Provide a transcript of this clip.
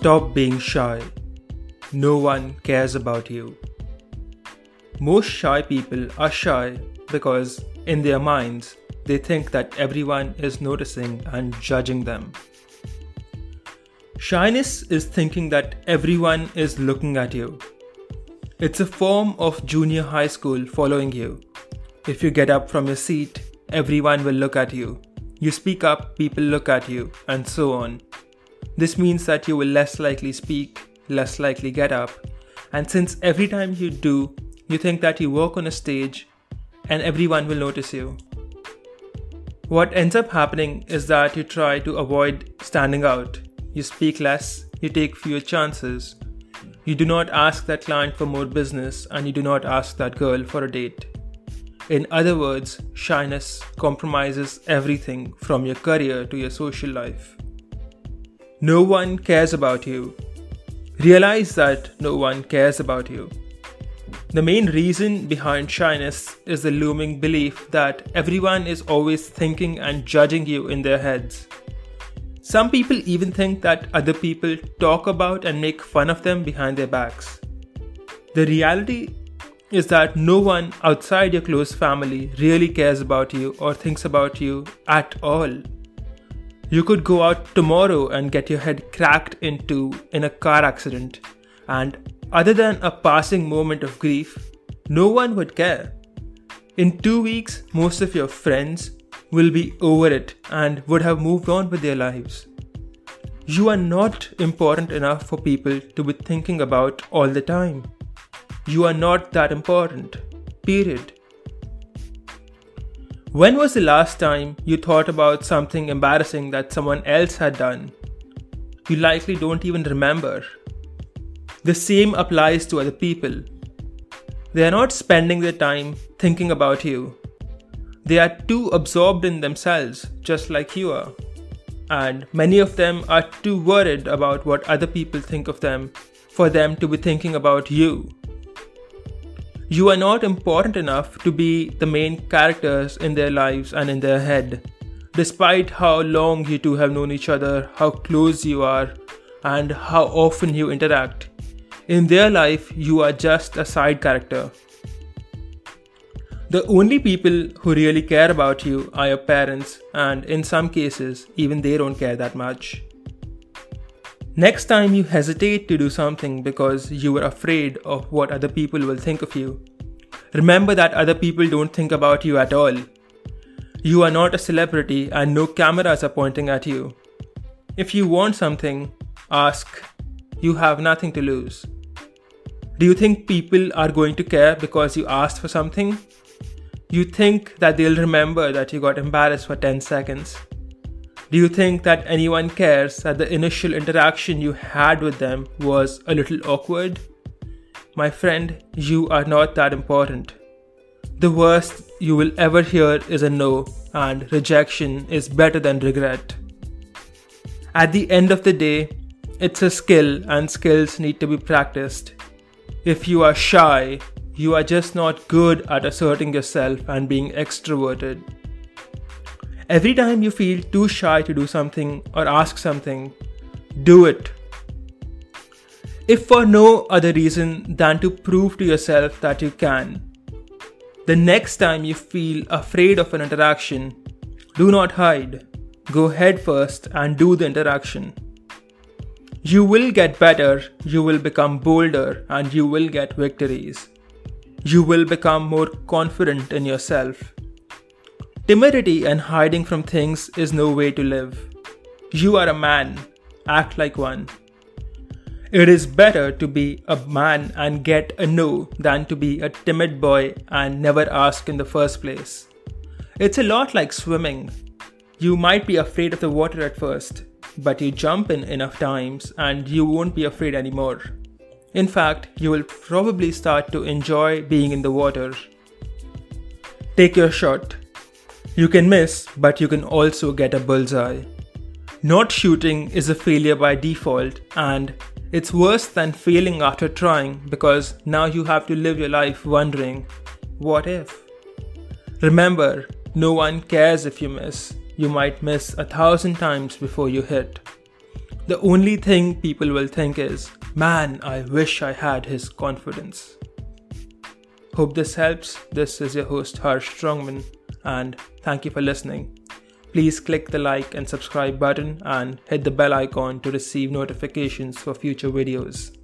Stop being shy. No one cares about you. Most shy people are shy because, in their minds, they think that everyone is noticing and judging them. Shyness is thinking that everyone is looking at you. It's a form of junior high school following you. If you get up from your seat, everyone will look at you. You speak up, people look at you, and so on. This means that you will less likely speak, less likely get up, and since every time you do, you think that you walk on a stage and everyone will notice you. What ends up happening is that you try to avoid standing out. You speak less, you take fewer chances. You do not ask that client for more business, and you do not ask that girl for a date. In other words, shyness compromises everything from your career to your social life. No one cares about you. Realize that no one cares about you. The main reason behind shyness is the looming belief that everyone is always thinking and judging you in their heads. Some people even think that other people talk about and make fun of them behind their backs. The reality is that no one outside your close family really cares about you or thinks about you at all. You could go out tomorrow and get your head cracked into in a car accident, and other than a passing moment of grief, no one would care. In two weeks, most of your friends will be over it and would have moved on with their lives. You are not important enough for people to be thinking about all the time. You are not that important. Period. When was the last time you thought about something embarrassing that someone else had done? You likely don't even remember. The same applies to other people. They are not spending their time thinking about you. They are too absorbed in themselves, just like you are. And many of them are too worried about what other people think of them for them to be thinking about you. You are not important enough to be the main characters in their lives and in their head. Despite how long you two have known each other, how close you are, and how often you interact, in their life you are just a side character. The only people who really care about you are your parents, and in some cases, even they don't care that much. Next time you hesitate to do something because you are afraid of what other people will think of you, remember that other people don't think about you at all. You are not a celebrity and no cameras are pointing at you. If you want something, ask. You have nothing to lose. Do you think people are going to care because you asked for something? You think that they'll remember that you got embarrassed for 10 seconds? Do you think that anyone cares that the initial interaction you had with them was a little awkward? My friend, you are not that important. The worst you will ever hear is a no, and rejection is better than regret. At the end of the day, it's a skill, and skills need to be practiced. If you are shy, you are just not good at asserting yourself and being extroverted. Every time you feel too shy to do something or ask something, do it. If for no other reason than to prove to yourself that you can. The next time you feel afraid of an interaction, do not hide. Go head first and do the interaction. You will get better, you will become bolder, and you will get victories. You will become more confident in yourself. Timidity and hiding from things is no way to live. You are a man, act like one. It is better to be a man and get a no than to be a timid boy and never ask in the first place. It's a lot like swimming. You might be afraid of the water at first, but you jump in enough times and you won't be afraid anymore. In fact, you will probably start to enjoy being in the water. Take your shot. You can miss, but you can also get a bullseye. Not shooting is a failure by default, and it's worse than failing after trying because now you have to live your life wondering, what if? Remember, no one cares if you miss. You might miss a thousand times before you hit. the only thing people will think is, man, I wish I had his confidence. Hope this helps. This is your host Harsh Strongman, and thank you for listening. Please click the like and subscribe button and hit the bell icon to receive notifications for future videos.